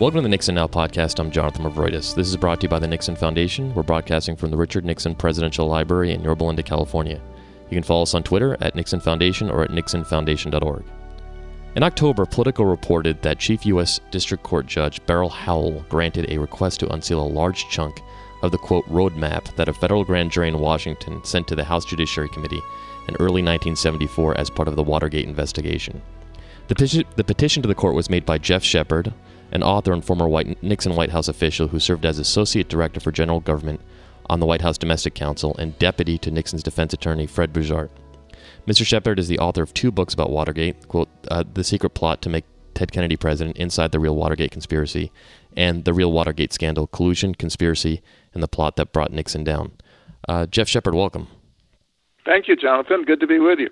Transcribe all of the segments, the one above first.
Welcome to the Nixon Now podcast. I'm Jonathan Movroydis. This is brought to you by the Nixon Foundation. We're broadcasting from the Richard Nixon Presidential Library in Yorba Linda, California. You can follow us on Twitter at Nixon Foundation or at nixonfoundation.org. In October, Politico reported that Chief U.S. District Court Judge Beryl Howell granted a request to unseal a large chunk of the quote roadmap that a federal grand jury in Washington sent to the House Judiciary Committee in early 1974 as part of the Watergate investigation. The petition to the court was made by Geoff Shepard, an author and former White, Nixon White House official who served as Associate Director for General Government on the White House Domestic Council and Deputy to Nixon's defense attorney, Fred Buzhardt. Mr. Shepard is the author of two books about Watergate, quote, uh, The Secret Plot to Make Ted Kennedy President, Inside the Real Watergate Conspiracy, and The Real Watergate Scandal, Collusion, Conspiracy, and the Plot That Brought Nixon Down. Uh, Geoff Shepard, welcome. Thank you, Jonathan. Good to be with you.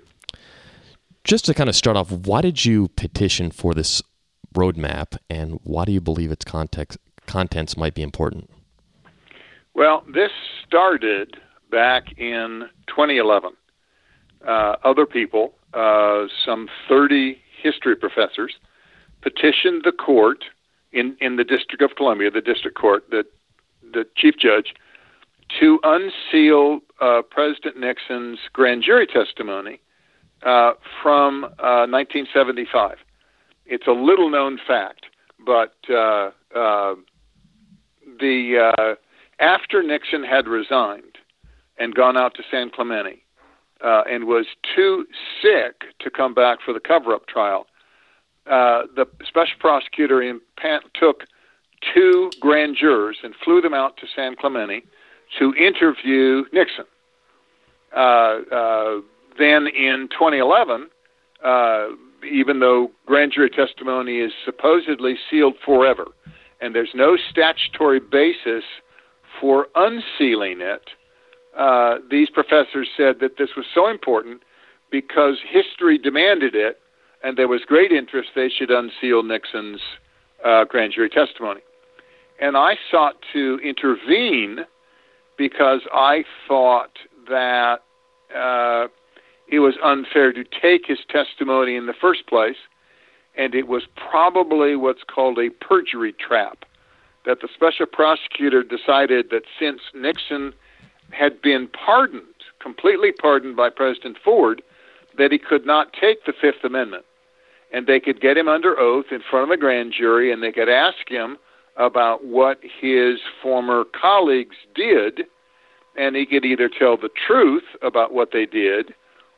Just to kind of start off, why did you petition for this roadmap, and why do you believe its context, contents might be important? Well, this started back in 2011. Uh, other people, uh, some 30 history professors, petitioned the court in, in the District of Columbia, the district court, the, the chief judge, to unseal uh, President Nixon's grand jury testimony uh, from 1975. It's a little known fact, but uh, uh, the uh, after Nixon had resigned and gone out to San Clemente uh, and was too sick to come back for the cover-up trial, uh, the special prosecutor in took two grand jurors and flew them out to San Clemente to interview Nixon. Uh, uh, then in 2011, uh, even though grand jury testimony is supposedly sealed forever, and there's no statutory basis for unsealing it, uh, these professors said that this was so important because history demanded it, and there was great interest they should unseal Nixon's uh, grand jury testimony. And I sought to intervene because I thought that uh, it was unfair to take his testimony in the first place, and it was probably what's called a perjury trap. That the special prosecutor decided that since Nixon had been pardoned, completely pardoned by President Ford, that he could not take the Fifth Amendment. And they could get him under oath in front of a grand jury and they could ask him about what his former colleagues did, and he could either tell the truth about what they did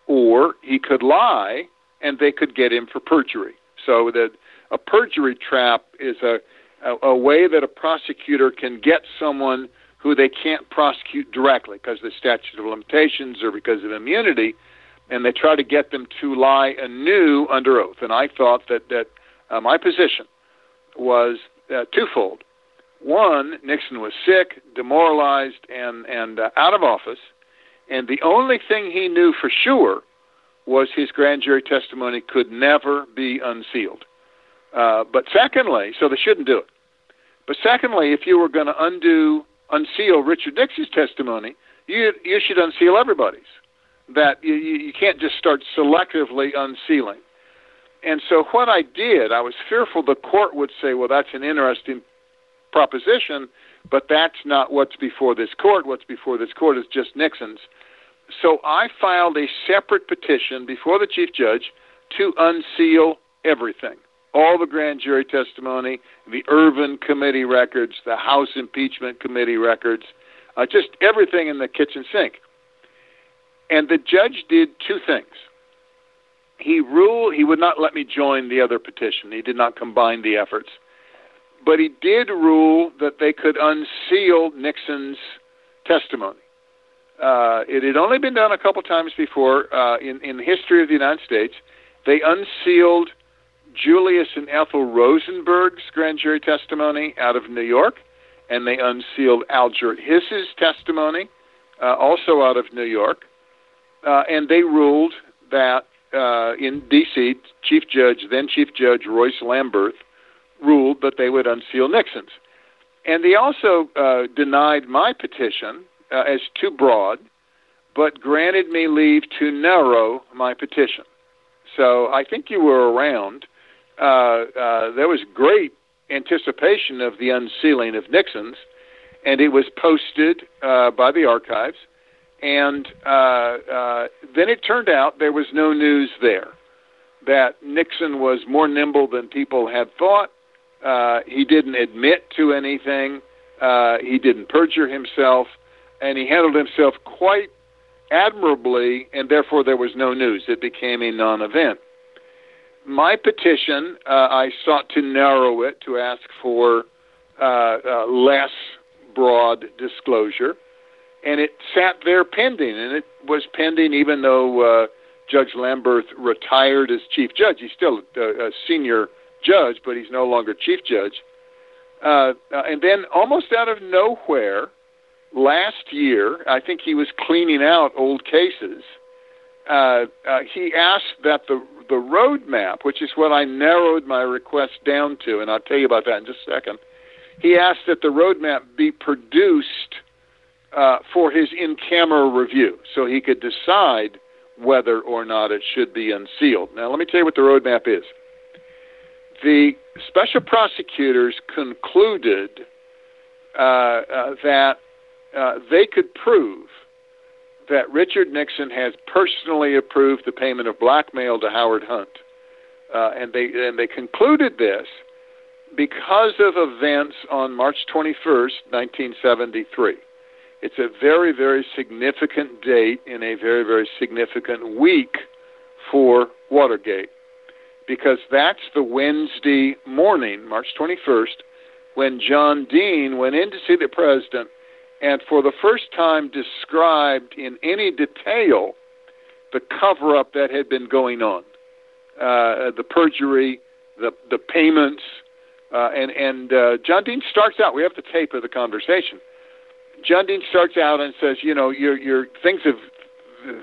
or he could lie and they could get him for perjury. So that a perjury trap is a, a, a way that a prosecutor can get someone who they can't prosecute directly because of the statute of limitations or because of immunity, and they try to get them to lie anew under oath. And I thought that that uh, my position was uh, twofold. One, Nixon was sick, demoralized, and and uh, out of office, and the only thing he knew for sure was his grand jury testimony could never be unsealed. Uh, but secondly, so they shouldn't do it. But secondly, if you were going to undo unseal Richard Nixon's testimony, you you should unseal everybody's. That you, you can't just start selectively unsealing. And so what I did, I was fearful the court would say, well, that's an interesting proposition, but that's not what's before this court. What's before this court is just Nixon's. So I filed a separate petition before the chief judge to unseal everything all the grand jury testimony, the Ervin Committee records, the House Impeachment Committee records, uh, just everything in the kitchen sink. And the judge did two things. He ruled he would not let me join the other petition. He did not combine the efforts but he did rule that they could unseal Nixon's testimony. Uh, it had only been done a couple times before uh, in, in the history of the United States. They unsealed Julius and Ethel Rosenberg's grand jury testimony out of New York, and they unsealed Alger Hiss's testimony, uh, also out of New York, uh, and they ruled that uh, in D.C., Chief Judge, then Chief Judge Royce Lamberth, ruled that they would unseal Nixon's. And they also uh, denied my petition uh, as too broad, but granted me leave to narrow my petition. So I think you were around. Uh, uh, there was great anticipation of the unsealing of Nixon's, and it was posted uh, by the archives. And uh, uh, then it turned out there was no news there. That Nixon was more nimble than people had thought. Uh, he didn't admit to anything. He didn't perjure himself, and he handled himself quite admirably, and therefore there was no news. It became a non event. My petition, uh, I sought to narrow it to ask for uh, uh, less broad disclosure, and it sat there pending, and it was pending even though uh, Judge Lamberth retired as chief judge. He's still a, a senior judge, but he's no longer chief judge. Uh, uh, and then, almost out of nowhere, last year, I think he was cleaning out old cases. Uh, uh, he asked that the the roadmap, which is what I narrowed my request down to, and I'll tell you about that in just a second. He asked that the roadmap be produced uh, for his in-camera review, so he could decide whether or not it should be unsealed. Now, let me tell you what the roadmap is. The special prosecutors concluded uh, uh, that uh, they could prove that Richard Nixon has personally approved the payment of blackmail to Howard Hunt, uh, and they and they concluded this because of events on March 21st, 1973. It's a very very significant date in a very very significant week for Watergate because that's the Wednesday morning, March 21st, when John Dean went in to see the president and for the first time described in any detail the cover up that had been going on uh, the perjury, the, the payments. Uh, and and uh, John Dean starts out. We have the tape of the conversation. John Dean starts out and says, you know, your your things have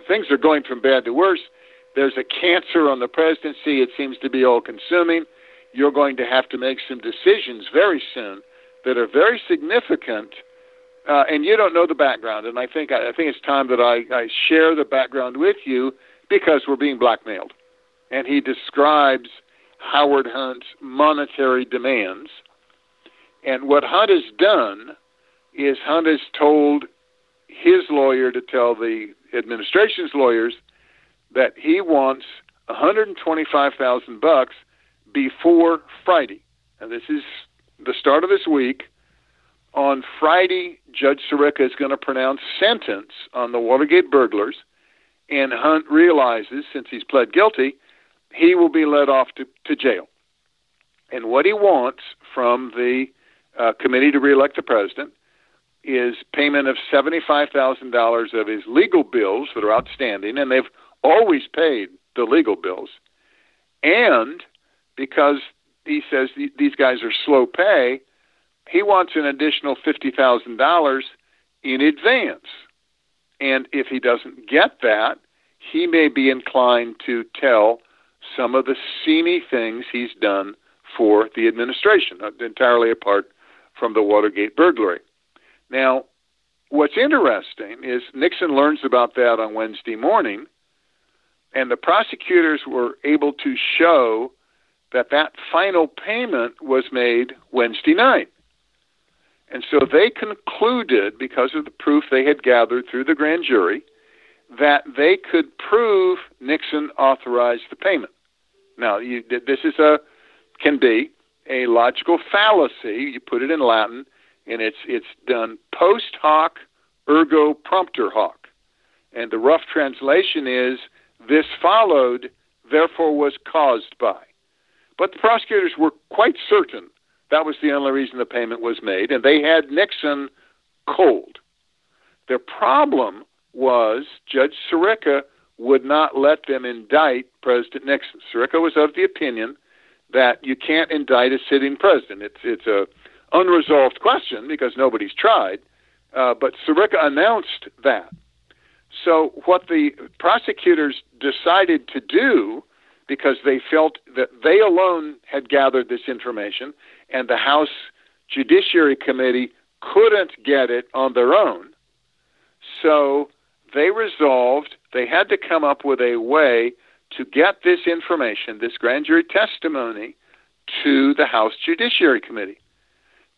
things are going from bad to worse. There's a cancer on the presidency. It seems to be all consuming. You're going to have to make some decisions very soon that are very significant uh, and you don't know the background. And I think I think it's time that I, I share the background with you because we're being blackmailed. And he describes Howard Hunt's monetary demands. And what Hunt has done is Hunt has told his lawyer to tell the administration's lawyers that he wants 125,000 bucks before Friday. And this is the start of this week on Friday, Judge Sirica is going to pronounce sentence on the Watergate burglars, and Hunt realizes, since he's pled guilty, he will be led off to, to jail. And what he wants from the uh, committee to reelect the president is payment of $75,000 of his legal bills that are outstanding, and they've always paid the legal bills. And because he says these guys are slow pay, he wants an additional $50,000 in advance. And if he doesn't get that, he may be inclined to tell some of the seamy things he's done for the administration, entirely apart from the Watergate burglary. Now, what's interesting is Nixon learns about that on Wednesday morning, and the prosecutors were able to show that that final payment was made Wednesday night. And so they concluded, because of the proof they had gathered through the grand jury, that they could prove Nixon authorized the payment. Now, you, this is a can be a logical fallacy. You put it in Latin, and it's it's done post hoc ergo propter hoc, and the rough translation is this followed, therefore was caused by. But the prosecutors were quite certain that was the only reason the payment was made, and they had Nixon cold. Their problem was Judge Sirica would not let them indict President Nixon. Sirica was of the opinion that you can't indict a sitting president. It's it's a unresolved question because nobody's tried, uh, but Sirica announced that. So what the prosecutors decided to do, because they felt that they alone had gathered this information and the House Judiciary Committee couldn't get it on their own. So they resolved they had to come up with a way to get this information, this grand jury testimony, to the House Judiciary Committee.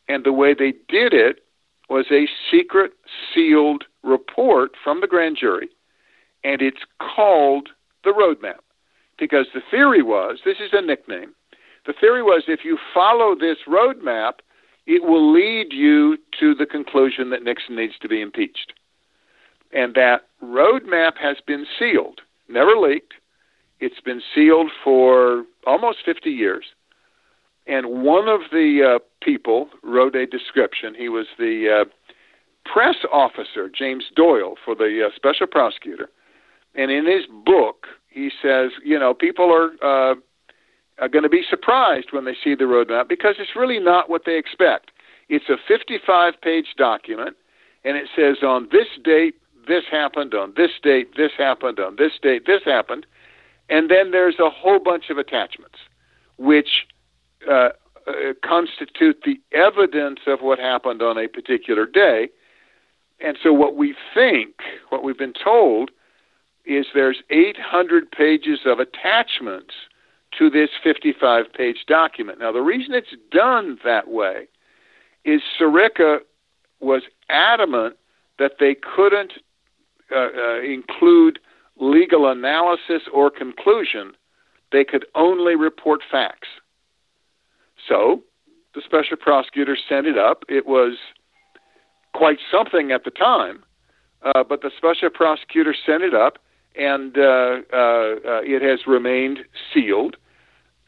And the way they did it was a secret sealed report from the grand jury, and it's called the Roadmap. Because the theory was this is a nickname. The theory was if you follow this roadmap, it will lead you to the conclusion that Nixon needs to be impeached. And that roadmap has been sealed, never leaked. It's been sealed for almost 50 years. And one of the uh, people wrote a description. He was the uh, press officer, James Doyle, for the uh, special prosecutor. And in his book, he says, you know, people are uh, are going to be surprised when they see the roadmap because it's really not what they expect. It's a 55 page document, and it says on this date, this happened, on this date, this happened, on this date, this happened. And then there's a whole bunch of attachments, which uh, uh, constitute the evidence of what happened on a particular day. And so, what we think, what we've been told, is there's 800 pages of attachments to this 55 page document. Now, the reason it's done that way is Sirica was adamant that they couldn't uh, uh, include legal analysis or conclusion, they could only report facts. So the special prosecutor sent it up. It was quite something at the time, uh, but the special prosecutor sent it up, and uh, uh, uh it has remained sealed.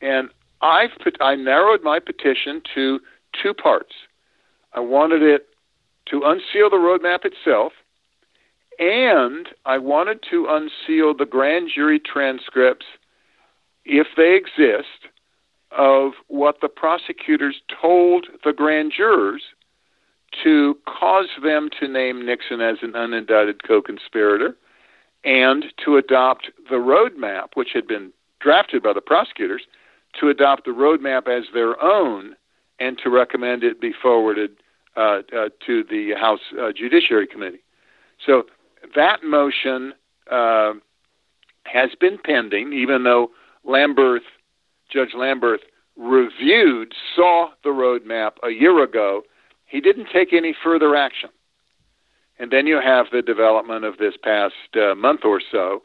And I've put, I narrowed my petition to two parts. I wanted it to unseal the roadmap itself, and I wanted to unseal the grand jury transcripts, if they exist, of what the prosecutors told the grand jurors to cause them to name Nixon as an unindicted co conspirator and to adopt the roadmap, which had been drafted by the prosecutors, to adopt the roadmap as their own and to recommend it be forwarded uh, uh, to the House uh, Judiciary Committee. So that motion uh, has been pending, even though Lamberth, Judge Lamberth, reviewed, saw the roadmap a year ago. He didn't take any further action. And then you have the development of this past uh, month or so.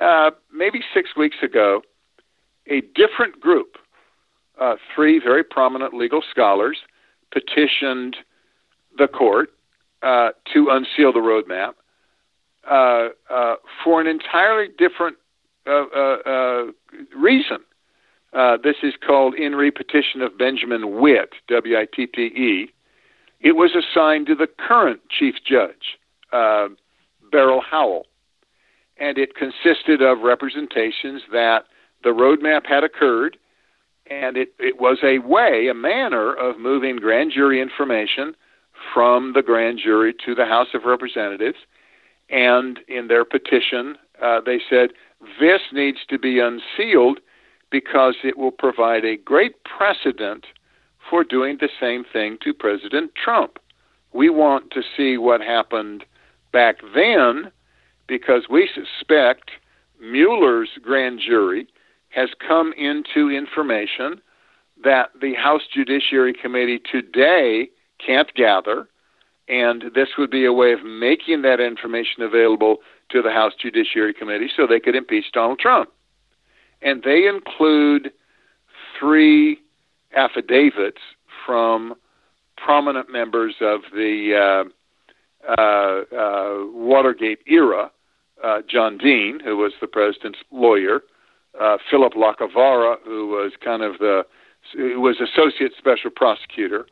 Uh, maybe six weeks ago, a different group, uh, three very prominent legal scholars, petitioned the court uh, to unseal the roadmap uh, uh, for an entirely different reason. this is called In Re Petition of Benjamin Witt, W I T T E. It was assigned to the current Chief Judge, Beryl Howell, and it consisted of representations that the roadmap had occurred, and it, it was a way, a manner of moving grand jury information from the grand jury to the House of Representatives. And in their petition, uh, they said this needs to be unsealed because it will provide a great precedent for doing the same thing to President Trump. We want to see what happened back then because we suspect Mueller's grand jury has come into information that the House Judiciary Committee today can't gather and this would be a way of making that information available to the House Judiciary Committee so they could impeach Donald Trump. And they include three affidavits from prominent members of the uh, uh, uh, Watergate era uh, John Dean, who was the president's lawyer, uh, Philip Lacovara, who was kind of the who was associate special prosecutor,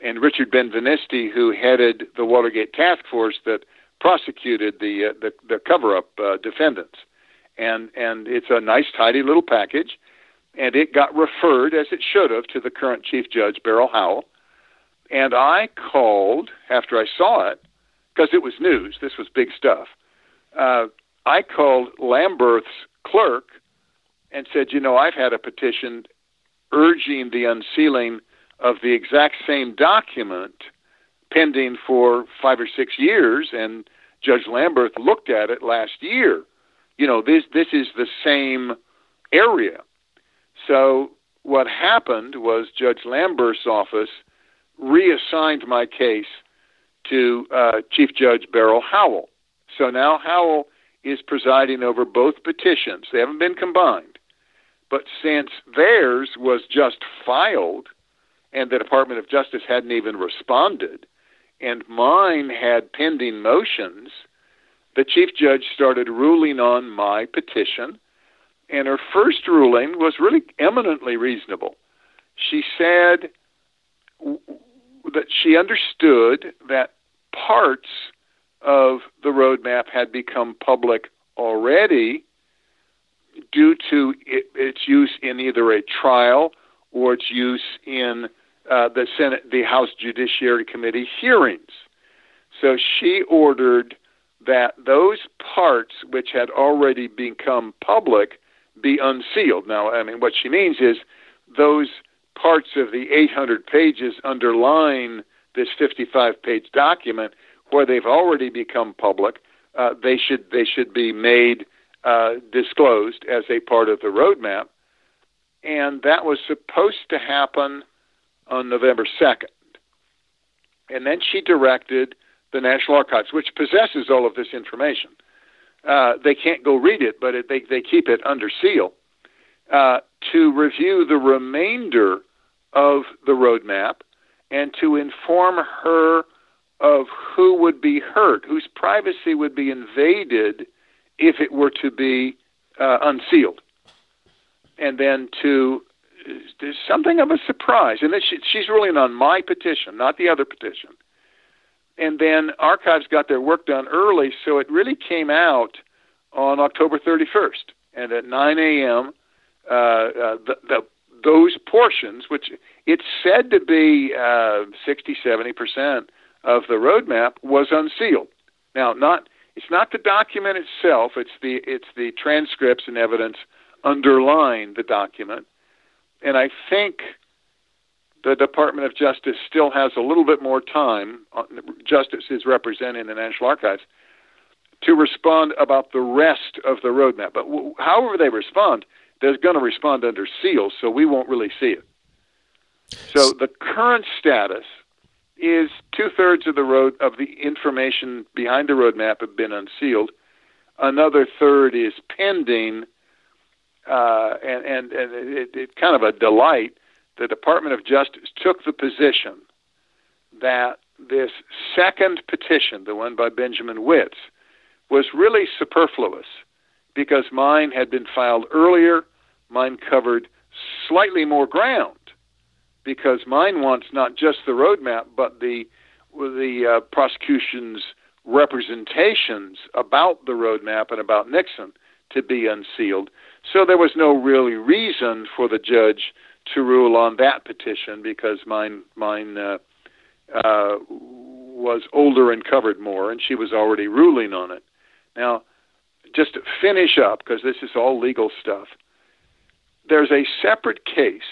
and Richard Ben-Veniste, who headed the Watergate task force that prosecuted the uh, the, the cover-up uh, defendants. And and it's a nice, tidy little package, and it got referred as it should have to the current Chief Judge Beryl Howell. And I called after I saw it because it was news. This was big stuff. Uh, I called Lamberth's clerk and said, you know, I've had a petition urging the unsealing of the exact same document pending for five or six years, and Judge Lamberth looked at it last year. You know, this this is the same area. So what happened was Judge Lamberth's office reassigned my case to uh, Chief Judge Beryl Howell. So now Howell is presiding over both petitions. They haven't been combined. But since theirs was just filed and the Department of Justice hadn't even responded, and mine had pending motions, the Chief Judge started ruling on my petition. And her first ruling was really eminently reasonable. She said that she understood that parts of the roadmap had become public already due to it, its use in either a trial or its use in uh, the Senate, the House Judiciary Committee hearings. So she ordered that those parts which had already become public be unsealed. Now, I mean, what she means is those parts of the 800 pages underlying this 55 page document where they've already become public, uh, they should they should be made uh, disclosed as a part of the roadmap, and that was supposed to happen on November 2nd. And then she directed the National Archives, which possesses all of this information. Uh, they can't go read it, but it, they they keep it under seal uh, to review the remainder of the roadmap and to inform her of who would be hurt, whose privacy would be invaded if it were to be uh, unsealed. And then to there's something of a surprise, and she, she's ruling on my petition, not the other petition. And then archives got their work done early, so it really came out on October 31st. And at 9 a.m., uh, uh, the, the those portions, which it's said to be uh, 60, 70 percent of the roadmap, was unsealed. Now, not it's not the document itself; it's the it's the transcripts and evidence underlying the document. And I think the Department of Justice still has a little bit more time. Uh, Justice is represented in the National Archives to respond about the rest of the roadmap. But w- however they respond, they're going to respond under seal, so we won't really see it. So the current status is two thirds of the road of the information behind the roadmap have been unsealed. Another third is pending, uh, and and, and it, it kind of a delight. The Department of Justice took the position that this second petition, the one by Benjamin Wittes, was really superfluous because mine had been filed earlier Mine covered slightly more ground because mine wants not just the roadmap, but the the uh, prosecution's representations about the roadmap and about Nixon to be unsealed. So there was no really reason for the judge to rule on that petition because mine mine uh, uh, was older and covered more, and she was already ruling on it. Now, just to finish up, because this is all legal stuff, there's a separate case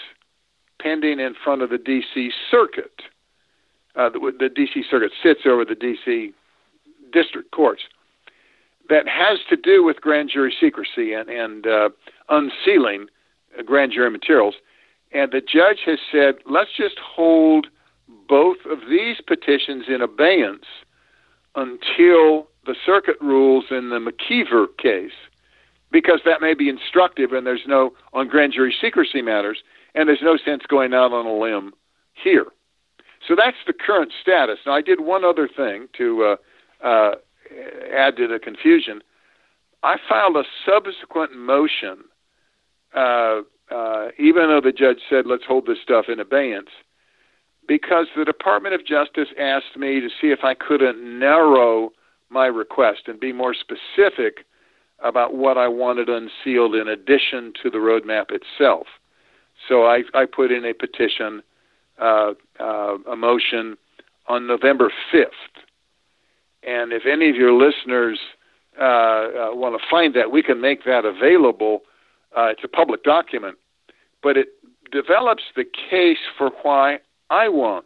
pending in front of the D.C. Circuit. Uh, the, the D.C. Circuit sits over the D.C. District Courts that has to do with grand jury secrecy and, and uh, unsealing grand jury materials. And the judge has said, let's just hold both of these petitions in abeyance until the circuit rules in the McKeever case because that may be instructive and there's no on grand jury secrecy matters and there's no sense going out on a limb here. So that's the current status. Now I did one other thing to uh, uh, add to the confusion. I filed a subsequent motion, uh, uh, even though the judge said let's hold this stuff in abeyance, because the Department of Justice asked me to see if I couldn't narrow my request and be more specific about what I wanted unsealed in addition to the roadmap itself. So I, I put in a petition, uh, uh, a motion on November 5th. And if any of your listeners uh, uh want to find that, we can make that available. Uh, it's a public document, but it develops the case for why I want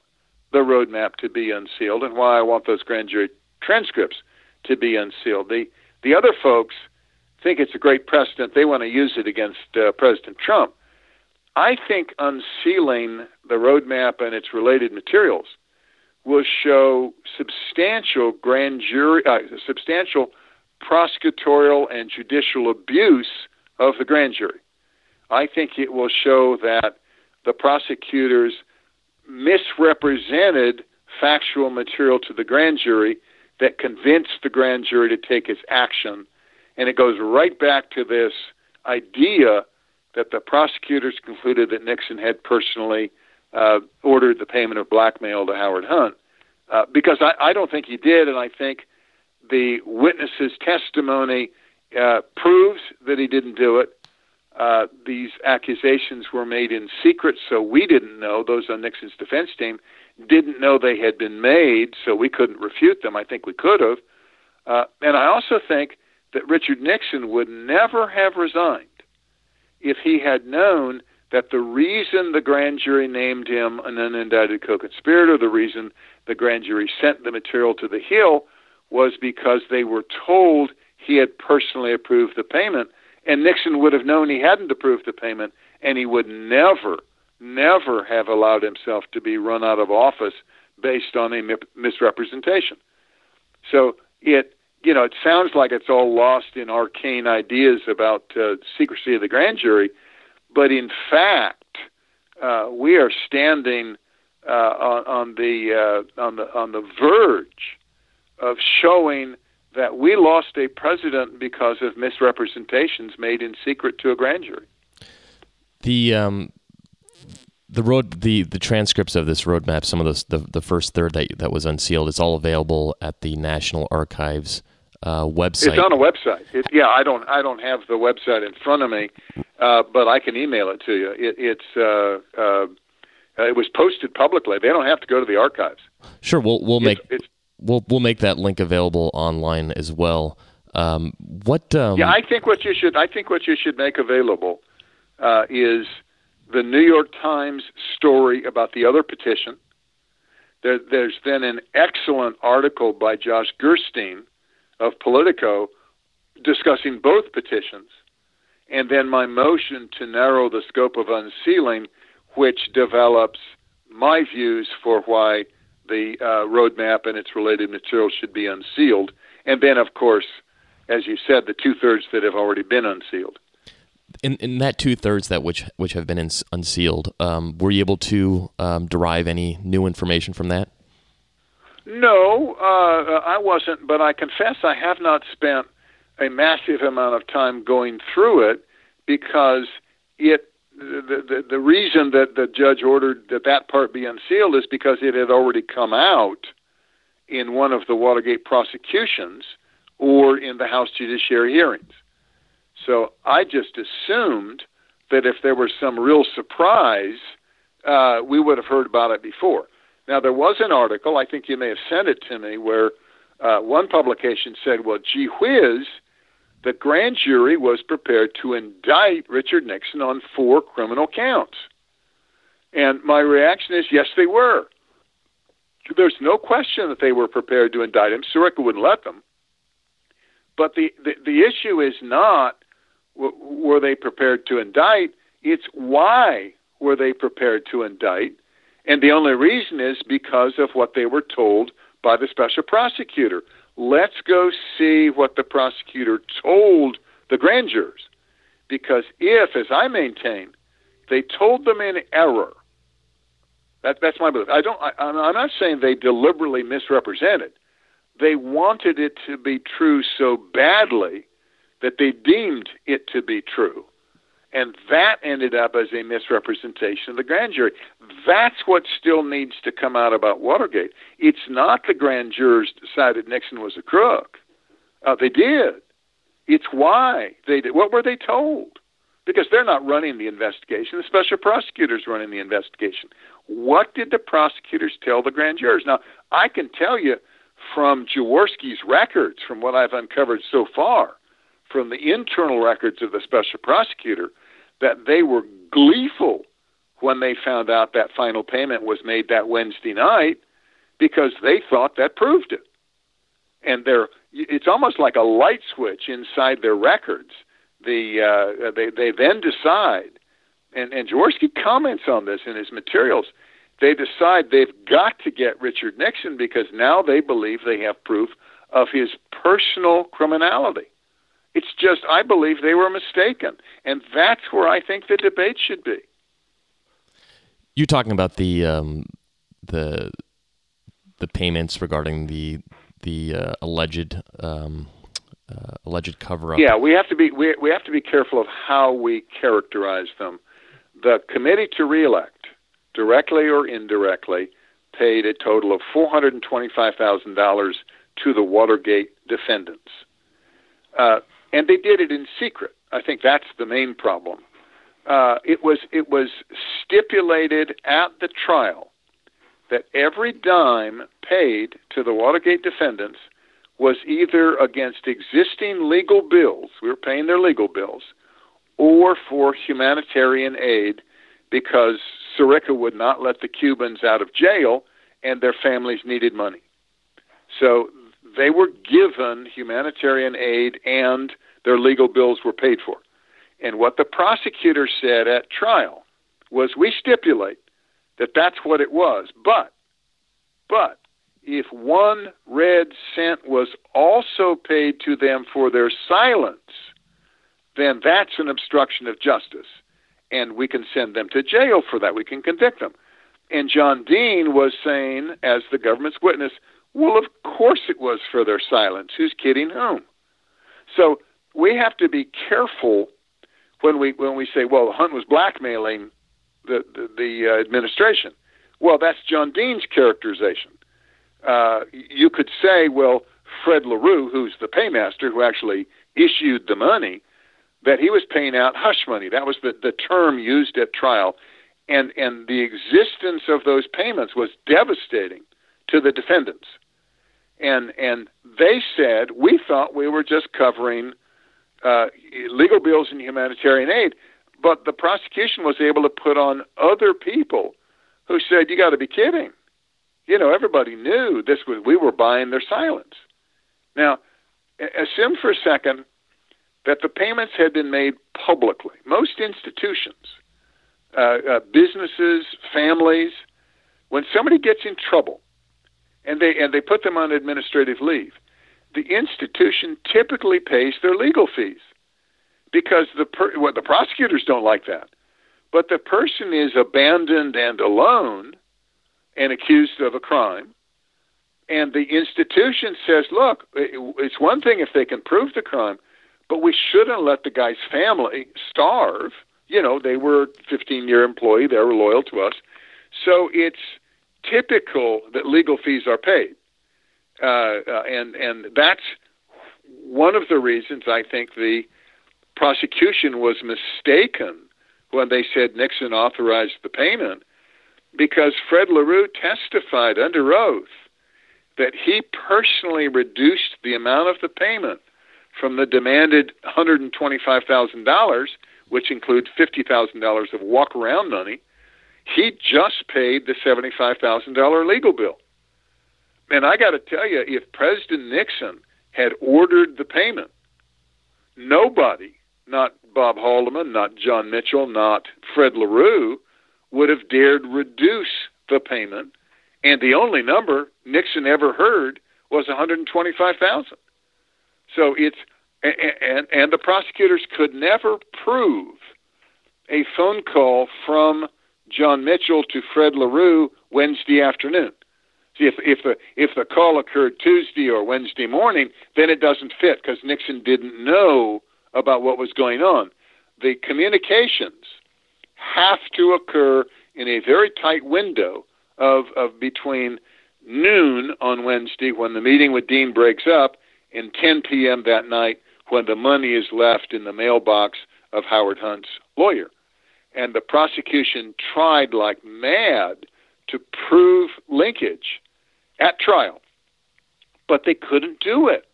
the roadmap to be unsealed and why I want those grand jury transcripts to be unsealed. The the other folks think it's a great precedent. They want to use it against uh, President Trump. I think unsealing the roadmap and its related materials will show substantial grand jury, uh, substantial prosecutorial and judicial abuse of the grand jury. I think it will show that the prosecutors misrepresented factual material to the grand jury that convinced the grand jury to take its action. And it goes right back to this idea that the prosecutors concluded that Nixon had personally uh, ordered the payment of blackmail to Howard Hunt. Uh, because I, I don't think he did, and I think the witness's testimony uh, proves that he didn't do it. Uh, these accusations were made in secret, so we didn't know. Those on Nixon's defense team didn't know they had been made, so we couldn't refute them. I think we could have. Uh, and I also think that Richard Nixon would never have resigned if he had known that the reason the grand jury named him an unindicted co-conspirator, the reason the grand jury sent the material to the Hill, was because they were told he had personally approved the payment, and Nixon would have known he hadn't approved the payment, and he would never, never have allowed himself to be run out of office based on a misrepresentation. So it you know, it sounds like it's all lost in arcane ideas about uh, secrecy of the grand jury, but in fact, uh, we are standing uh, on, on the uh, on the on the verge of showing that we lost a president because of misrepresentations made in secret to a grand jury. The um, the road the the transcripts of this roadmap, some of those the the first third that that was unsealed, it's all available at the National Archives uh, website. It's on a website. It, yeah, I don't I don't have the website in front of me, uh, but I can email it to you. It, it's uh, uh, it was posted publicly. They don't have to go to the archives. Sure, we'll we'll make it's, it's, we'll we'll make that link available online as well. Um, what? Um, yeah, I think what you should I think what you should make available uh, is the New York Times story about the other petition. There, there's then an excellent article by Josh Gerstein of Politico discussing both petitions, and then my motion to narrow the scope of unsealing, which develops my views for why the uh, roadmap and its related materials should be unsealed, and then, of course, as you said, the two thirds that have already been unsealed. In, in that two thirds that which which have been in, unsealed, um, were you able to um, derive any new information from that? No, uh, I wasn't, but I confess I have not spent a massive amount of time going through it because it the, the the reason that the judge ordered that that part be unsealed is because it had already come out in one of the Watergate prosecutions or in the House Judiciary hearings. So I just assumed that if there was some real surprise, uh, we would have heard about it before. Now, there was an article, I think you may have sent it to me, where uh, one publication said, well, gee whiz, the grand jury was prepared to indict Richard Nixon on four criminal counts. And my reaction is, yes, they were. There's no question that they were prepared to indict him. Sirica wouldn't let them. But the, the, the issue is not w- were they prepared to indict, it's why were they prepared to indict and the only reason is because of what they were told by the special prosecutor. Let's go see what the prosecutor told the grand jurors. Because if, as I maintain, they told them in error, that, that's my belief. I don't. I, I'm not saying they deliberately misrepresented. They wanted it to be true so badly that they deemed it to be true. And that ended up as a misrepresentation of the grand jury. That's what still needs to come out about Watergate. It's not the grand jurors decided Nixon was a crook. Uh, they did. It's why they did. What were they told? Because they're not running the investigation. The special prosecutor's running the investigation. What did the prosecutors tell the grand jurors? Now, I can tell you from Jaworski's records, from what I've uncovered so far, from the internal records of the special prosecutor, that they were gleeful when they found out that final payment was made that Wednesday night because they thought that proved it. And they're, it's almost like a light switch inside their records. The, uh, they, they then decide and, and Jaworski comments on this in his materials. They decide they've got to get Richard Nixon because now they believe they have proof of his personal criminality. It's just, I believe they were mistaken. And that's where I think the debate should be. You're talking about the um, the the payments regarding the the uh, alleged um, uh, alleged cover up? Yeah, we have to be we we have to be careful of how we characterize them. The committee to reelect, directly or indirectly, paid a total of four hundred and twenty five thousand dollars to the Watergate defendants. Uh, and they did it in secret. I think that's the main problem. Uh, it was it was stipulated at the trial that every dime paid to the Watergate defendants was either against existing legal bills, we were paying their legal bills, or for humanitarian aid because Sirica would not let the Cubans out of jail and their families needed money. So they were given humanitarian aid and their legal bills were paid for. And what the prosecutor said at trial was we stipulate that that's what it was. But, but, if one red cent was also paid to them for their silence, then that's an obstruction of justice. And we can send them to jail for that. We can convict them. And John Dean was saying, as the government's witness, well, of course it was for their silence. Who's kidding whom? So we have to be careful when we when we say, well, Hunt was blackmailing the the, the uh, administration. Well, that's John Dean's characterization. Uh, you could say, well, Fred LaRue, who's the paymaster who actually issued the money, that he was paying out hush money. That was the, the term used at trial. And, and the existence of those payments was devastating to the defendants. And, and they said, we thought we were just covering uh, legal bills and humanitarian aid. But the prosecution was able to put on other people who said, "You got to be kidding." You know, everybody knew this was we were buying their silence. Now, assume for a second that the payments had been made publicly. Most institutions, uh, uh, businesses, families, when somebody gets in trouble, and they and they put them on administrative leave, the institution typically pays their legal fees because the per- well, the prosecutors don't like that. But the person is abandoned and alone and accused of a crime. And the institution says, look, it's one thing if they can prove the crime, but we shouldn't let the guy's family starve. You know, they were a 15 year employee, they were loyal to us. So it's typical that legal fees are paid. Uh, uh, and and that's one of the reasons I think the prosecution was mistaken when they said Nixon authorized the payment, because Fred LaRue testified under oath that he personally reduced the amount of the payment from the demanded $125,000, which includes $50,000 of walk around money. He just paid the $75,000 legal bill. And I got to tell you, if President Nixon had ordered the payment, nobody, not Bob Haldeman, not John Mitchell, not Fred LaRue, would have dared reduce the payment. And the only number Nixon ever heard was 125,000. So it's and and the prosecutors could never prove a phone call from John Mitchell to Fred LaRue Wednesday afternoon. See, if if the if the call occurred Tuesday or Wednesday morning, then it doesn't fit because Nixon didn't know about what was going on. The communications have to occur in a very tight window of of between noon on Wednesday when the meeting with Dean breaks up and 10 p.m. that night when the money is left in the mailbox of Howard Hunt's lawyer. And the prosecution tried like mad to prove linkage at trial, but they couldn't do it.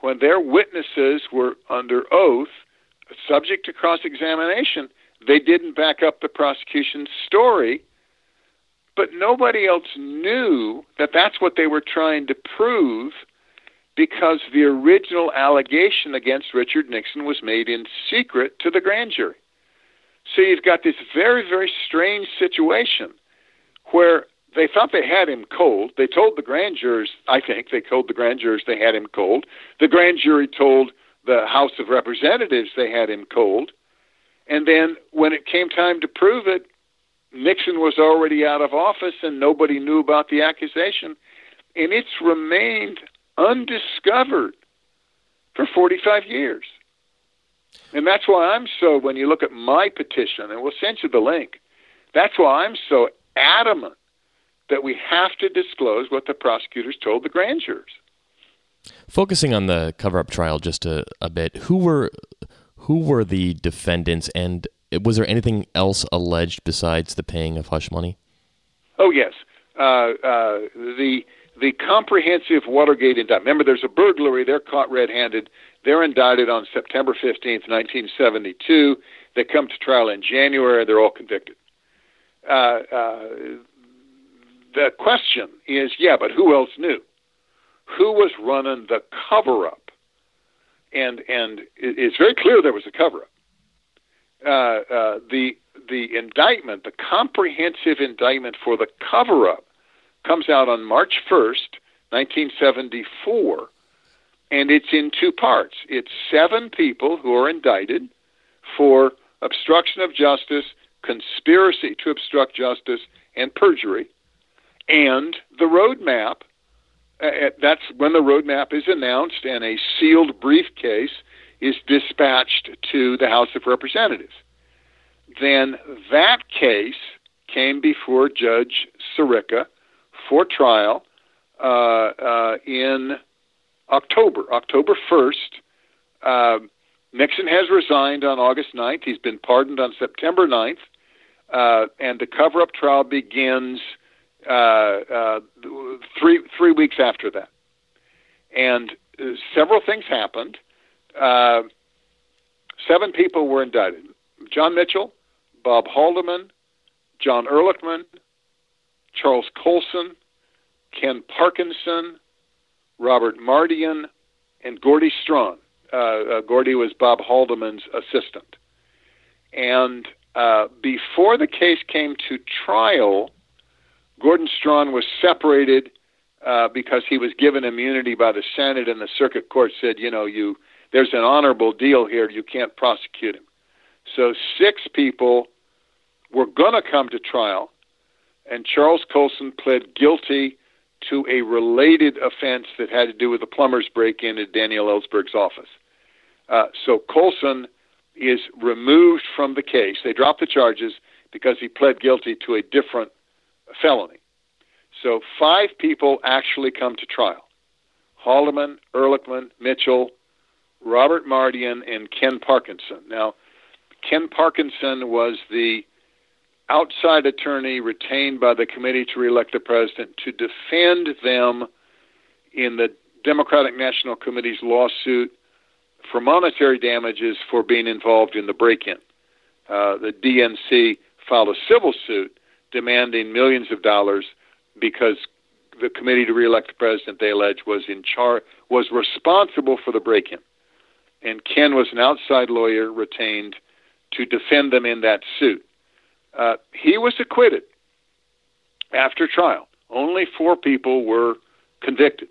When their witnesses were under oath, subject to cross examination, they didn't back up the prosecution's story, but nobody else knew that that's what they were trying to prove because the original allegation against Richard Nixon was made in secret to the grand jury. So you've got this very, very strange situation where they thought they had him cold. They told the grand jurors, I think, they told the grand jurors they had him cold. The grand jury told the House of Representatives they had him cold. And then when it came time to prove it, Nixon was already out of office and nobody knew about the accusation. And it's remained undiscovered for 45 years. And that's why I'm so, when you look at my petition, and we'll send you the link, that's why I'm so adamant that we have to disclose what the prosecutors told the grand jurors. Focusing on the cover-up trial just a, a bit, who were who were the defendants, and was there anything else alleged besides the paying of hush money? Oh yes, uh, uh, the the comprehensive Watergate indictment. Remember, there's a burglary. They're caught red-handed. They're indicted on September 15th, 1972. They come to trial in January. They're all convicted. Uh, uh, the question is, yeah, but who else knew? Who was running the cover up? And and it's very clear there was a cover up. Uh, uh, the the indictment, the comprehensive indictment for the cover up, comes out on March 1st, 1974, and it's in two parts. It's seven people who are indicted for obstruction of justice, conspiracy to obstruct justice, and perjury and the roadmap. Uh, uh, that's when the roadmap is announced, and a sealed briefcase is dispatched to the House of Representatives. Then that case came before Judge Sirica for trial uh, uh, in October, October 1st. Uh, Nixon has resigned on August 9th. He's been pardoned on September 9th. Uh, and the cover up trial begins uh, uh, three three weeks after that, and uh, several things happened. Uh, seven people were indicted: John Mitchell, Bob Haldeman, John Ehrlichman, Charles Colson, Ken Parkinson, Robert Mardian, and Gordy Strachan. Uh, uh, Gordy was Bob Haldeman's assistant. And uh, before the case came to trial, Gordon Strachan was separated uh, because he was given immunity by the Senate, and the Circuit Court said, you know, you there's an honorable deal here. You can't prosecute him. So six people were going to come to trial, and Charles Colson pled guilty to a related offense that had to do with the plumber's break-in at Daniel Ellsberg's office. Uh, so Colson is removed from the case. They dropped the charges because he pled guilty to a different felony. So five people actually come to trial Haldeman, Ehrlichman, Mitchell, Robert Mardian, and Ken Parkinson. Now, Ken Parkinson was the outside attorney retained by the committee to reelect the president to defend them in the Democratic National Committee's lawsuit for monetary damages for being involved in the break in. Uh, the DNC filed a civil suit demanding millions of dollars because the committee to reelect the president, they allege, was in charge, was responsible for the break-in, and Ken was an outside lawyer retained to defend them in that suit. Uh, he was acquitted after trial. Only four people were convicted,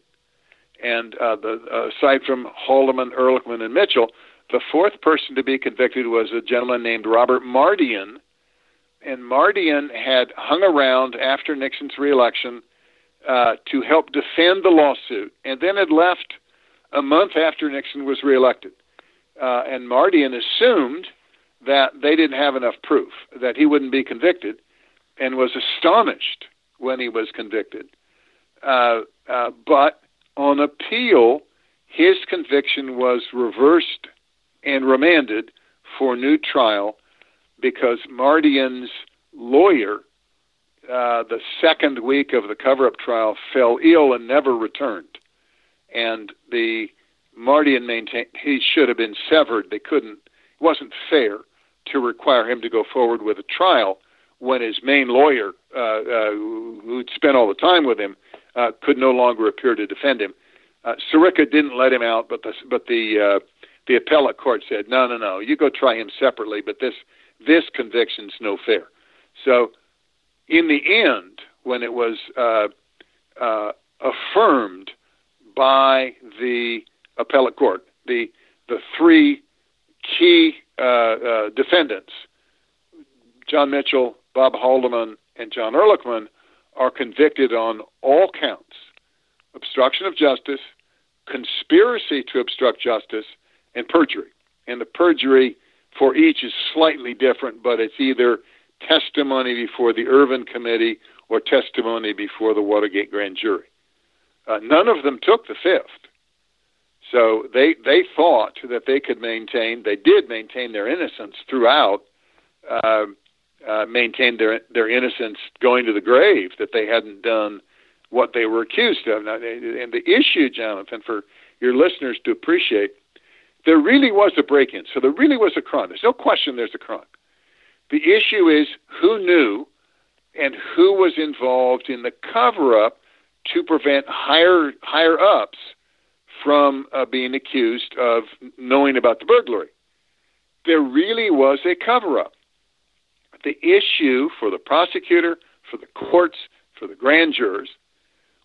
and uh, the, uh, aside from Haldeman, Ehrlichman, and Mitchell, the fourth person to be convicted was a gentleman named Robert Mardian, and Mardian had hung around after Nixon's reelection uh, to help defend the lawsuit, and then had left a month after Nixon was reelected. Uh, and Mardian assumed that they didn't have enough proof that he wouldn't be convicted, and was astonished when he was convicted. Uh, uh but on appeal, his conviction was reversed and remanded for new trial because Mardian's lawyer, uh, the second week of the cover-up trial, fell ill and never returned, and the Mardian maintained he should have been severed. They couldn't. It wasn't fair to require him to go forward with a trial when his main lawyer, uh, uh, who'd spent all the time with him, uh, could no longer appear to defend him. Uh, Sirica didn't let him out, but the but the uh, the appellate court said, no, no, no, you go try him separately, but this this conviction's no fair. So, in the end, when it was uh, uh, affirmed by the appellate court, the the three key uh, uh defendants, John Mitchell, Bob Haldeman, and John Ehrlichman, are convicted on all counts: obstruction of justice, conspiracy to obstruct justice, and perjury. And the perjury for each is slightly different, but it's either testimony before the Ervin Committee or testimony before the Watergate grand jury. Uh, none of them took the fifth. So they they thought that they could maintain. They did maintain their innocence throughout. Uh, uh, maintained their their innocence going to the grave. That they hadn't done what they were accused of. Now, and the issue, Jonathan, for your listeners to appreciate, there really was a break in. So there really was a crime. There's no question there's a crime. The issue is who knew and who was involved in the cover up to prevent higher higher ups from uh, being accused of knowing about the burglary. There really was a cover up. The issue for the prosecutor, for the courts, for the grand jurors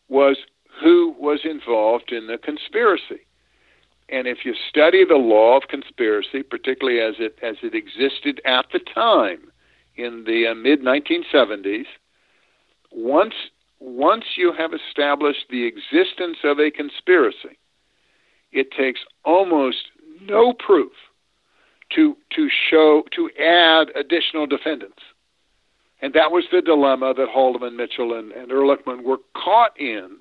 was who was involved in the conspiracy. And if you study the law of conspiracy, particularly as it as it existed at the time in the uh, mid 1970s, once once you have established the existence of a conspiracy, it takes almost no proof to to show to add additional defendants. And that was the dilemma that Haldeman, Mitchell, and, and Ehrlichman were caught in.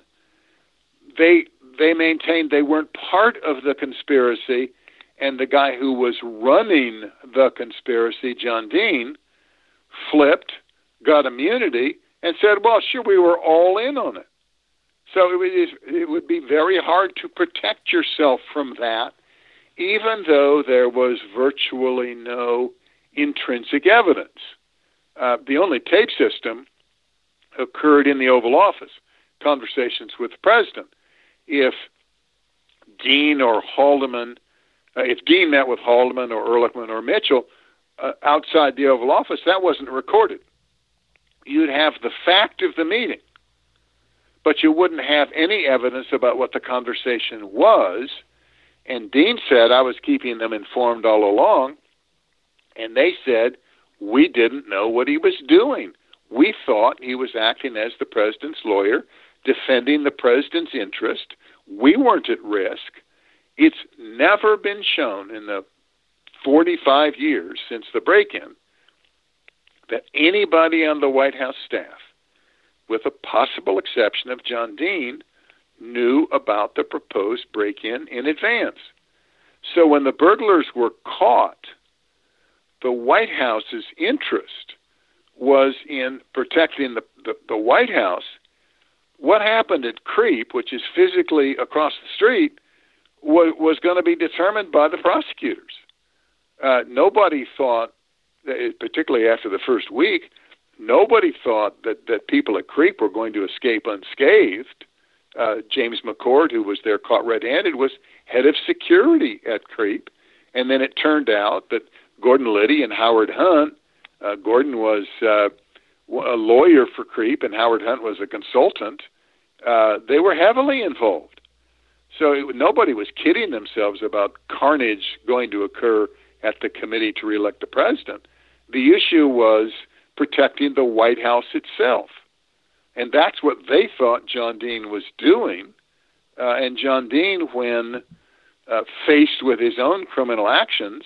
They they maintained they weren't part of the conspiracy, and the guy who was running the conspiracy, John Dean, flipped, got immunity, and said, "Well, sure, we were all in on it." So it would, it would be very hard to protect yourself from that, even though there was virtually no intrinsic evidence uh, the only tape system occurred in the Oval Office, conversations with the president. If Dean or Haldeman, uh, if Dean met with Haldeman or Ehrlichman or Mitchell uh, outside the Oval Office, that wasn't recorded. You'd have the fact of the meeting, but you wouldn't have any evidence about what the conversation was. And Dean said, I was keeping them informed all along. And they said, we didn't know what he was doing. We thought he was acting as the president's lawyer, defending the president's interest. We weren't at risk. It's never been shown in the 45 years since the break in that anybody on the White House staff, with a possible exception of John Dean, knew about the proposed break in in advance. So when the burglars were caught, the White House's interest was in protecting the, the, the White House. What happened at Creep, which is physically across the street, was, was going to be determined by the prosecutors. Uh, nobody thought, particularly after the first week, nobody thought that, that people at Creep were going to escape unscathed. Uh, James McCord, who was there caught red handed, was head of security at Creep. And then it turned out that Gordon Liddy and Howard Hunt. Uh, Gordon was uh, a lawyer for Creep, and Howard Hunt was a consultant. Uh, they were heavily involved. So it, nobody was kidding themselves about carnage going to occur at the committee to reelect the president. The issue was protecting the White House itself. And that's what they thought John Dean was doing. Uh, and John Dean, when uh, faced with his own criminal actions,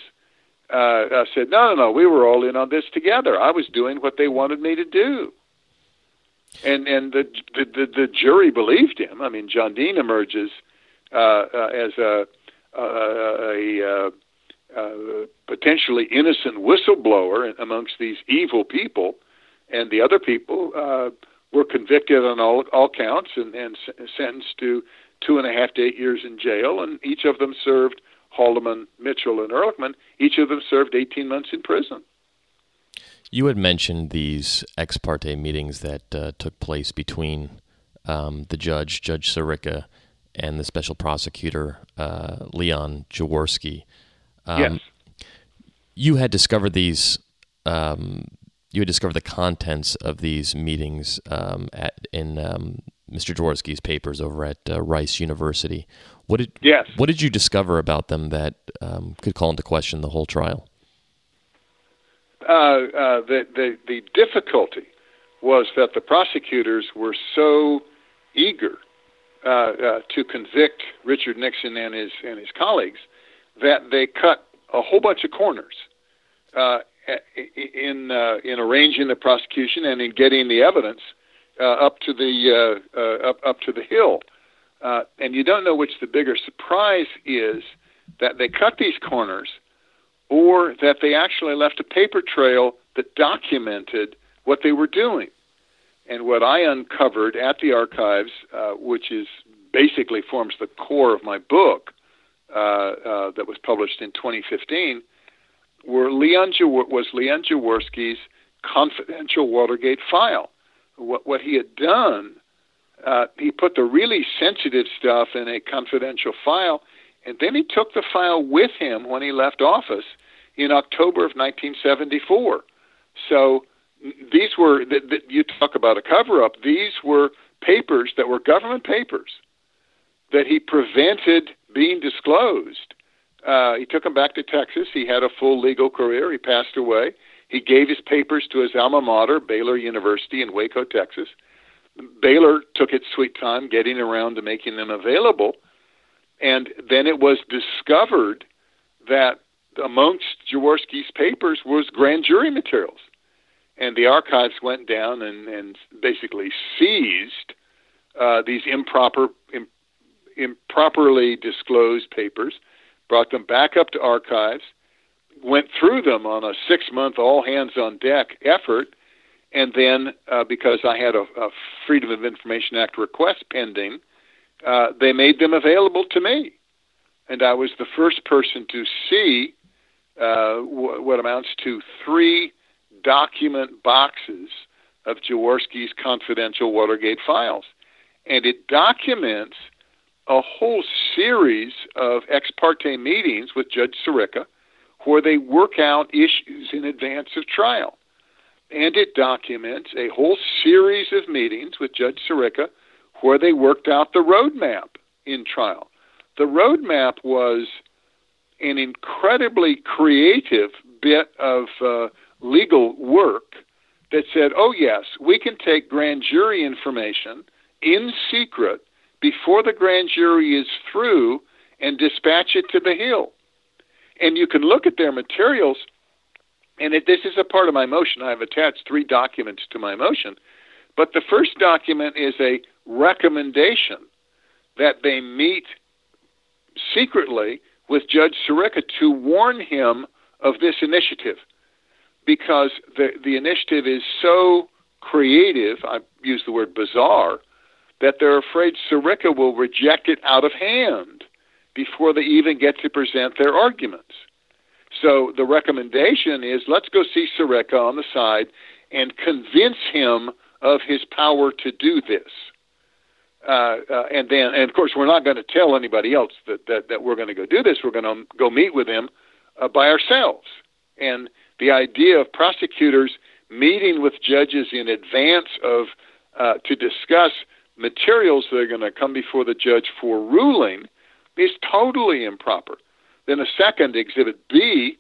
uh, I said, no, no, no, we were all in on this together. I was doing what they wanted me to do. And and the the, the, the jury believed him. I mean, John Dean emerges uh, uh, as a, a, a, a, a potentially innocent whistleblower amongst these evil people, and the other people uh, were convicted on all all counts and, and sentenced to two and a half to eight years in jail, and each of them served Haldeman, Mitchell, and Ehrlichman, each of them served 18 months in prison. You had mentioned these ex parte meetings that uh, took place between um, the judge, Judge Sirica, and the special prosecutor, uh, Leon Jaworski. Um, yes. You had discovered these um, you had discovered the contents of these meetings um, at, in um, Mr. Jaworski's papers over at uh, Rice University. What did yes. What did you discover about them that um, could call into question the whole trial? Uh, uh, the, the the difficulty was that the prosecutors were so eager uh, uh, to convict Richard Nixon and his and his colleagues that they cut a whole bunch of corners uh, in uh, in arranging the prosecution and in getting the evidence uh, up to the uh, uh, up up to the hill. Uh, and you don't know which the bigger surprise is that they cut these corners, or that they actually left a paper trail that documented what they were doing. And what I uncovered at the archives, uh, which is basically forms the core of my book uh, uh, that was published in 2015, were Leon was Leon Jaworski's confidential Watergate file. What, what he had done, uh, he put the really sensitive stuff in a confidential file, and then he took the file with him when he left office in October of 1974. So these were that, that you talk about a cover up. These were papers that were government papers that he prevented being disclosed uh, he took him back to Texas. He had a full legal career. He passed away. He gave his papers to his alma mater, Baylor University in Waco, Texas. Baylor took its sweet time getting around to making them available. And then it was discovered that amongst Jaworski's papers was grand jury materials. And the archives went down and, and basically seized uh, these improper, improperly disclosed papers brought them back up to archives, went through them on a six month all hands on deck effort, and then uh, because I had a, a, Freedom of Information Act request pending, uh, they made them available to me. And I was the first person to see uh, what amounts to three document boxes of Jaworski's confidential Watergate files. And it documents a whole series of ex parte meetings with Judge Sirica where they work out issues in advance of trial. And it documents a whole series of meetings with Judge Sirica where they worked out the roadmap in trial. The roadmap was an incredibly creative bit of uh, legal work that said, oh, yes, we can take grand jury information in secret before the grand jury is through and dispatch it to the Hill. And you can look at their materials, and it, this is a part of my motion. I've attached three documents to my motion. But the first document is a recommendation that they meet secretly with Judge Sirica to warn him of this initiative because the, the initiative is so creative, I use the word bizarre, that they're afraid Sirica will reject it out of hand before they even get to present their arguments. So the recommendation is let's go see Sirica on the side and convince him of his power to do this. Uh, uh, and then, and of course, we're not going to tell anybody else that, that, that we're going to go do this. We're going to go meet with him uh, by ourselves. And the idea of prosecutors meeting with judges in advance of uh, to discuss materials that are going to come before the judge for ruling is totally improper. Then a second exhibit B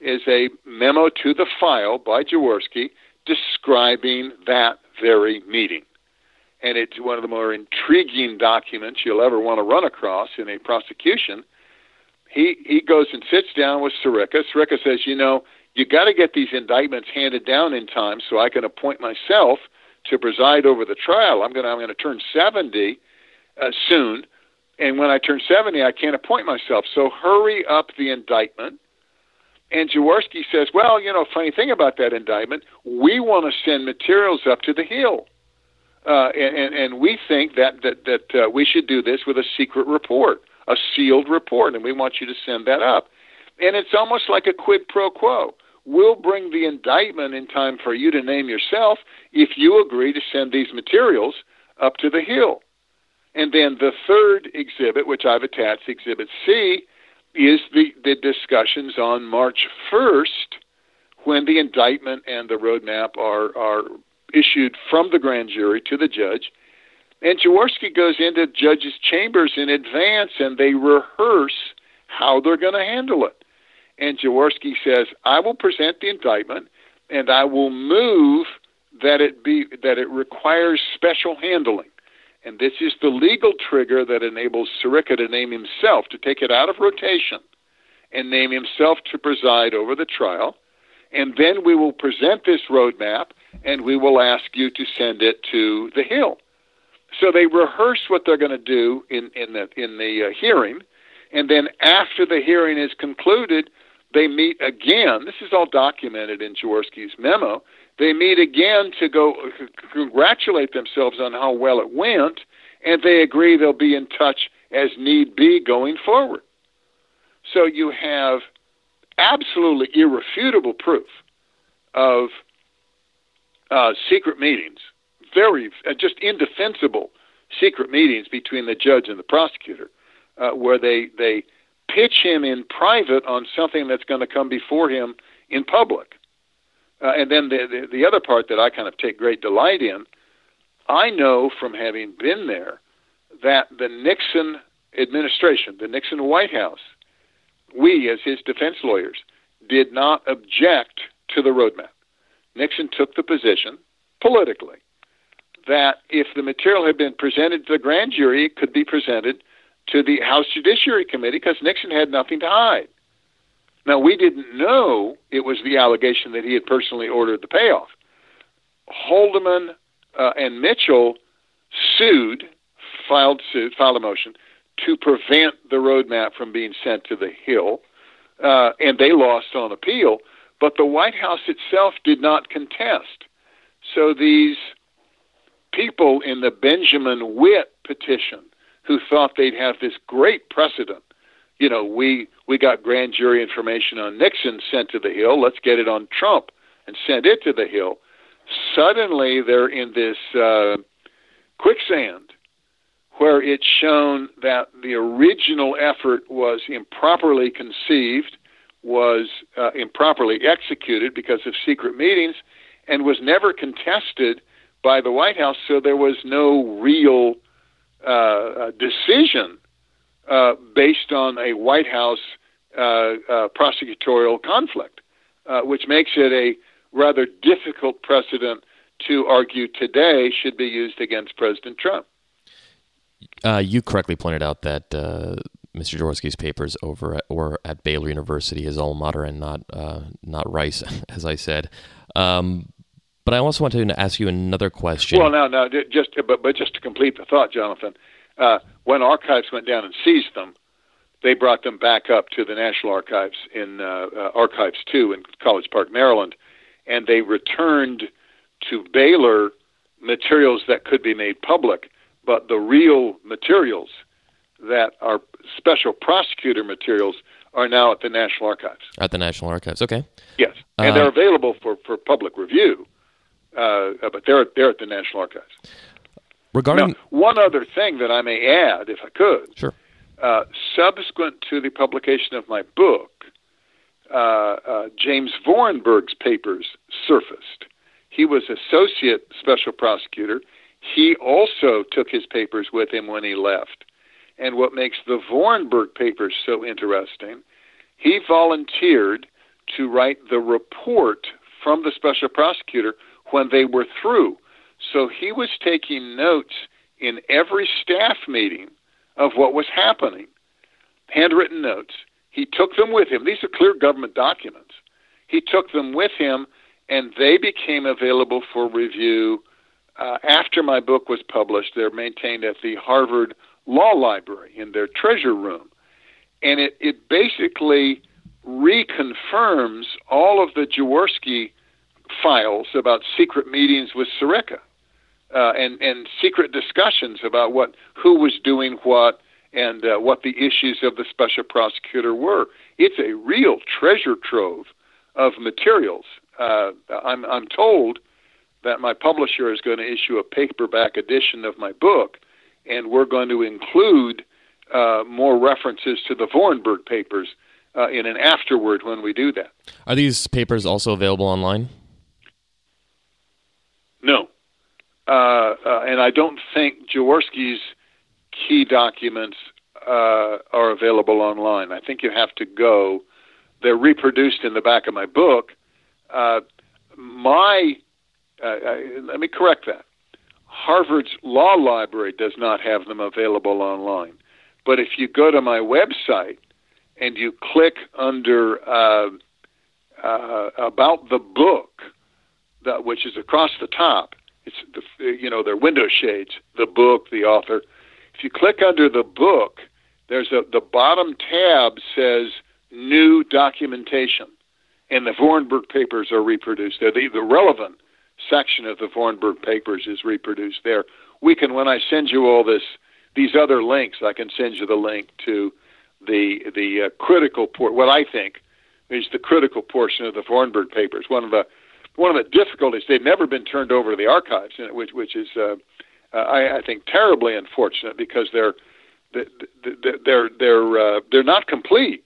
is a memo to the file by Jaworski describing that very meeting. And it's one of the more intriguing documents you'll ever want to run across in a prosecution. He he goes and sits down with Sirica. Sirica says, you know, you got to get these indictments handed down in time so I can appoint myself to preside over the trial. I'm going to I'm going to turn 70 uh, soon, and when I turn 70, I can't appoint myself. So hurry up the indictment. And Jaworski says, "Well, you know, funny thing about that indictment, we want to send materials up to the Hill, uh, and, and and we think that that that uh, we should do this with a secret report, a sealed report, and we want you to send that up." And it's almost like a quid pro quo. We'll bring the indictment in time for you to name yourself if you agree to send these materials up to the Hill. And then the third exhibit, which I've attached, Exhibit C, is the, the discussions on March 1st when the indictment and the roadmap are are issued from the grand jury to the judge. And Jaworski goes into judges' chambers in advance and they rehearse how they're going to handle it. And Jaworski says, I will present the indictment and I will move that it be that it requires special handling. And this is the legal trigger that enables Sirica to name himself, to take it out of rotation and name himself to preside over the trial. And then we will present this roadmap and we will ask you to send it to the Hill. So they rehearse what they're going to do in, in the, in the uh, hearing. And then after the hearing is concluded, they meet again. This is all documented in Jaworski's memo. They meet again to go congratulate themselves on how well it went, and they agree they'll be in touch as need be going forward. So you have absolutely irrefutable proof of uh, secret meetings, very uh, just indefensible secret meetings between the judge and the prosecutor, uh, where they they pitch him in private on something that's going to come before him in public. Uh, and then the, the the other part that I kind of take great delight in, I know from having been there that the Nixon administration, the Nixon White House, we as his defense lawyers did not object to the roadmap. Nixon took the position politically that if the material had been presented to the grand jury, it could be presented to the House Judiciary Committee because Nixon had nothing to hide. Now, we didn't know it was the allegation that he had personally ordered the payoff. Haldeman uh, and Mitchell sued, filed suit, filed a motion to prevent the roadmap from being sent to the Hill, uh, and they lost on appeal. But the White House itself did not contest. So these people in the Benjamin Wittes petition who thought they'd have this great precedent. You know, we we got grand jury information on Nixon sent to the Hill. Let's get it on Trump and send it to the Hill. Suddenly, they're in this uh, quicksand where it's shown that the original effort was improperly conceived, was uh, improperly executed because of secret meetings, and was never contested by the White House. So there was no real uh, decision uh, based on a White House uh, prosecutorial conflict, which makes it a rather difficult precedent to argue today should be used against President Trump. Uh, you correctly pointed out that uh, Mr. Jaworski's papers over at, or at Baylor University, his alma mater, and not uh, not Rice, as I said. Um, but I also want to ask you another question. Well, now, now, just but but just to complete the thought, Jonathan, uh, when archives went down and seized them, they brought them back up to the National Archives in uh, uh, Archives Two in College Park, Maryland, and they returned to Baylor materials that could be made public, but the real materials that are special prosecutor materials are now at the National Archives. At the National Archives, okay. Yes, and uh, they're available for, for public review uh, but they're they're at the National Archives. Regarding now, one other thing that I may add, if I could, sure. Uh, subsequent to the publication of my book, uh, uh, James Vorenberg's papers surfaced. He was associate special prosecutor. He also took his papers with him when he left. And what makes the Vorenberg papers so interesting, he volunteered to write the report from the special prosecutor when they were through. So he was taking notes in every staff meeting of what was happening, handwritten notes. He took them with him. These are clear government documents. He took them with him, and they became available for review uh, after my book was published. They're maintained at the Harvard Law Library in their treasure room. And it, it basically reconfirms all of the Jaworski files about secret meetings with Sirica uh, and and secret discussions about what who was doing what and uh, what the issues of the special prosecutor were. It's a real treasure trove of materials. Uh, I'm I'm told that my publisher is going to issue a paperback edition of my book, and we're going to include uh, more references to the Vorenberg papers uh, in an afterword when we do that. Are these papers also available online? No. Uh, uh, and I don't think Jaworski's key documents uh, are available online. I think you have to go. They're reproduced in the back of my book. Uh, my, uh, let me correct that. Harvard's law library does not have them available online. But if you go to my website and you click under uh, uh, about the book, that, which is across the top, it's the, you know their window shades, the book, the author. If you click under the book, there's a the bottom tab says new documentation, and the Vorenberg papers are reproduced there. The, the relevant section of the Vorenberg papers is reproduced there. We can, when I send you all this, these other links, I can send you the link to the the uh, critical port. What I think is the critical portion of the Vorenberg papers. One of the one of the difficulties they've never been turned over to the archives, which which is uh, I, I think terribly unfortunate because they're they're they're uh, they're not complete.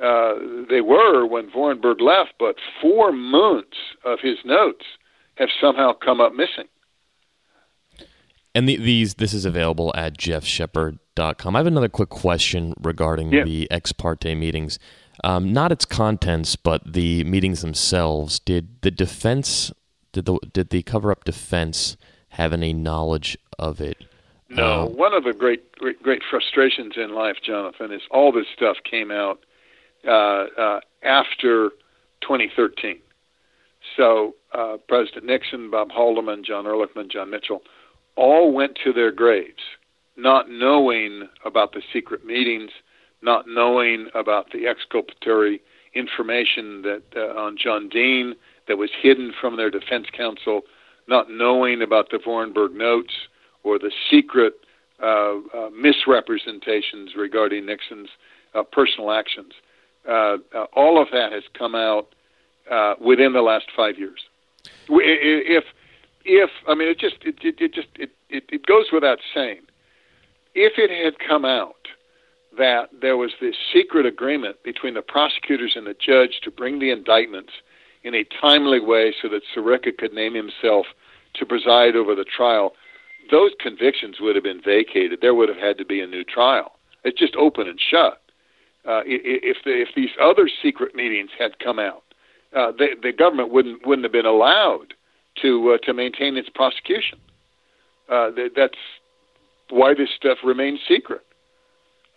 Uh, they were when Vorenberg left, but four months of his notes have somehow come up missing. And the, these this is available at geoffshepard.com. I have another quick question regarding yeah. the ex parte meetings. Um, not its contents, but the meetings themselves. Did the defense, did the did the cover up defense have any knowledge of it? No. Uh, One of the great, great great frustrations in life, Jonathan, is all this stuff came out uh, uh, after 2013. So uh, President Nixon, Bob Haldeman, John Ehrlichman, John Mitchell, all went to their graves not knowing about the secret meetings, not knowing about the exculpatory information that uh, on John Dean that was hidden from their defense counsel, not knowing about the Vorenberg notes or the secret uh, uh, misrepresentations regarding Nixon's uh, personal actions. Uh, uh, all of that has come out within the last five years. If, if I mean, it just it, it, it just it, it, it goes without saying. If it had come out that there was this secret agreement between the prosecutors and the judge to bring the indictments in a timely way so that Sirica could name himself to preside over the trial, those convictions would have been vacated. There would have had to be a new trial. It's just open and shut. Uh, if the, if these other secret meetings had come out, uh, the, the government wouldn't wouldn't have been allowed to uh, to maintain its prosecution. Uh, that's why this stuff remains secret.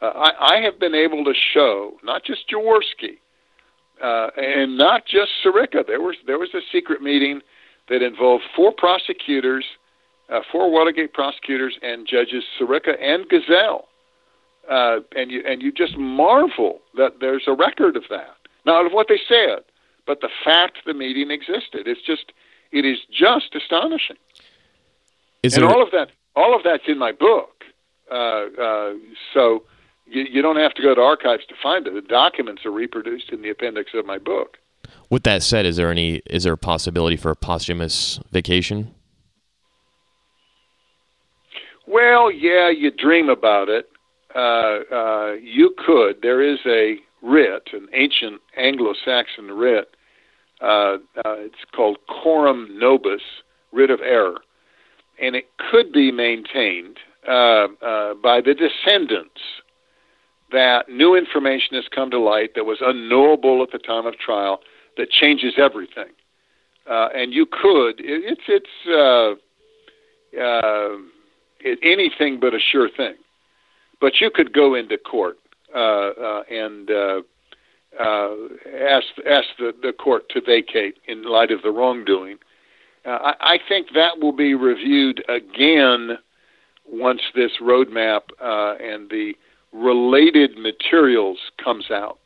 Uh, I, I have been able to show not just Jaworski uh, and not just Sirica. There was there was a secret meeting that involved four prosecutors, uh, four Watergate prosecutors, and judges Sirica and Gesell, Uh, and you and you just marvel that there's a record of that. Not of what they said, but the fact the meeting existed. It's just it is just astonishing. Is and all of that all of that's in my book. Uh, uh, so you, you don't have to go to archives to find it. The documents are reproduced in the appendix of my book. With that said, is there any is there a possibility for a posthumous vacation? Well, yeah, you dream about it. Uh, uh, you could. There is a writ, an ancient Anglo-Saxon writ. Uh, uh, it's called coram nobis, writ of error, and it could be maintained uh, uh, by the descendants that new information has come to light that was unknowable at the time of trial that changes everything. Uh, and you could, it, it's it's uh, uh, it, anything but a sure thing. But you could go into court uh, uh, and uh, ask ask the, the court to vacate in light of the wrongdoing. I, I think that will be reviewed again once this roadmap and the related materials comes out.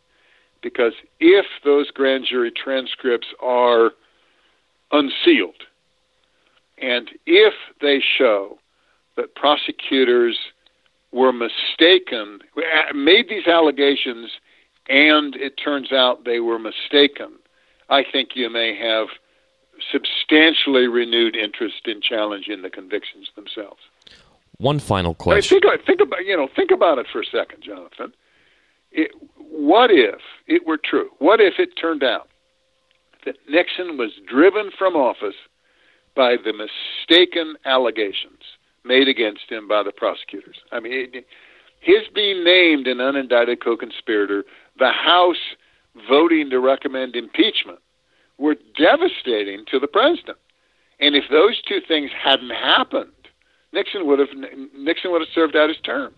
Because if those grand jury transcripts are unsealed, and if they show that prosecutors were mistaken, made these allegations, and it turns out they were mistaken, I think you may have substantially renewed interest in challenging the convictions themselves. One final question. I mean, think, think about you know think about it for a second, Jonathan. it, what if it were true? What if it turned out that Nixon was driven from office by the mistaken allegations made against him by the prosecutors? I mean, his being named an unindicted co conspirator, the House voting to recommend impeachment, were devastating to the president. And if those two things hadn't happened, Nixon would have Nixon would have served out his term.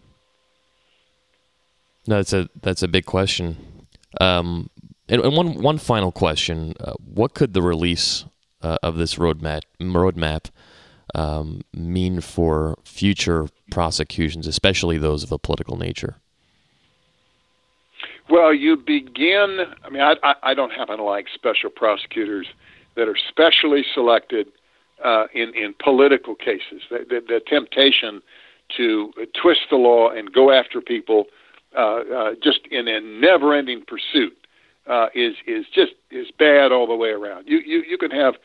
No, that's a that's a big question. Um, and, and, one one final question: uh, What could the release uh, of this roadmap roadmap um, mean for future prosecutions, especially those of a political nature? Well, you begin. I mean, I, I, I don't happen to like special prosecutors that are specially selected uh, in in political cases. The, the, the temptation to twist the law and go after people uh, uh, just in a never-ending pursuit uh, is is just is bad all the way around. You you you can have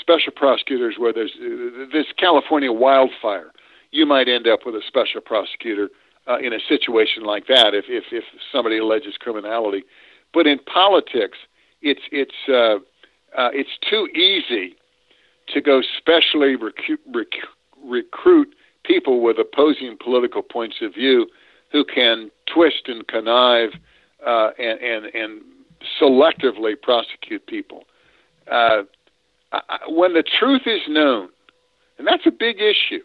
special prosecutors where there's uh, this California wildfire. You might end up with a special prosecutor uh, in a situation like that if if if somebody alleges criminality. But in politics, it's it's uh, uh, it's too easy to go specially recruit, rec- recruit people with opposing political points of view who can twist and connive uh, and, and, and selectively prosecute people. Uh, I, when the truth is known, and that's a big issue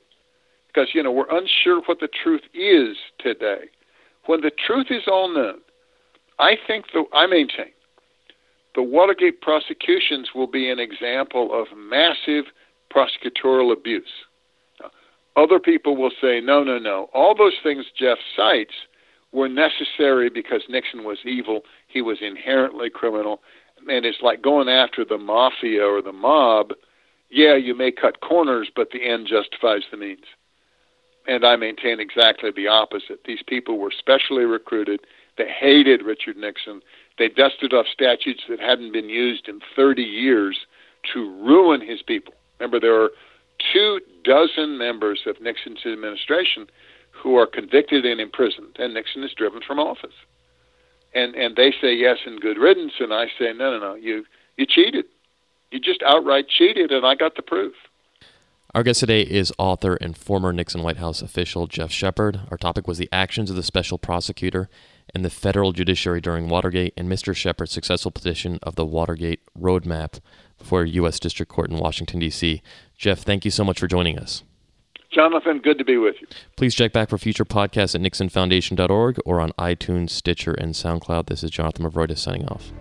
because you know we're unsure what the truth is today. When the truth is all known, I think the I maintain the Watergate prosecutions will be an example of massive prosecutorial abuse. Other people will say, no, no, no. All those things Geoff cites were necessary because Nixon was evil. He was inherently criminal. And it's like going after the mafia or the mob. Yeah, you may cut corners, but the end justifies the means. And I maintain exactly the opposite. These people were specially recruited. They hated Richard Nixon. They dusted off statutes that hadn't been used in 30 years to ruin his people. Remember, there are two dozen members of Nixon's administration who are convicted and imprisoned, and Nixon is driven from office. And and they say yes and good riddance, and I say no, no, no, you you cheated, you just outright cheated, and I got the proof. Our guest today is author and former Nixon White House official Geoff Shepard. Our topic was the actions of the special prosecutor and the federal judiciary during Watergate and Mr. Shepard's successful petition of the Watergate Roadmap before U.S. District Court in Washington, D.C. Geoff, thank you so much for joining us. Jonathan, good to be with you. Please check back for future podcasts at nixonfoundation.org or on iTunes, Stitcher, and SoundCloud. This is Jonathan Movroydis signing off.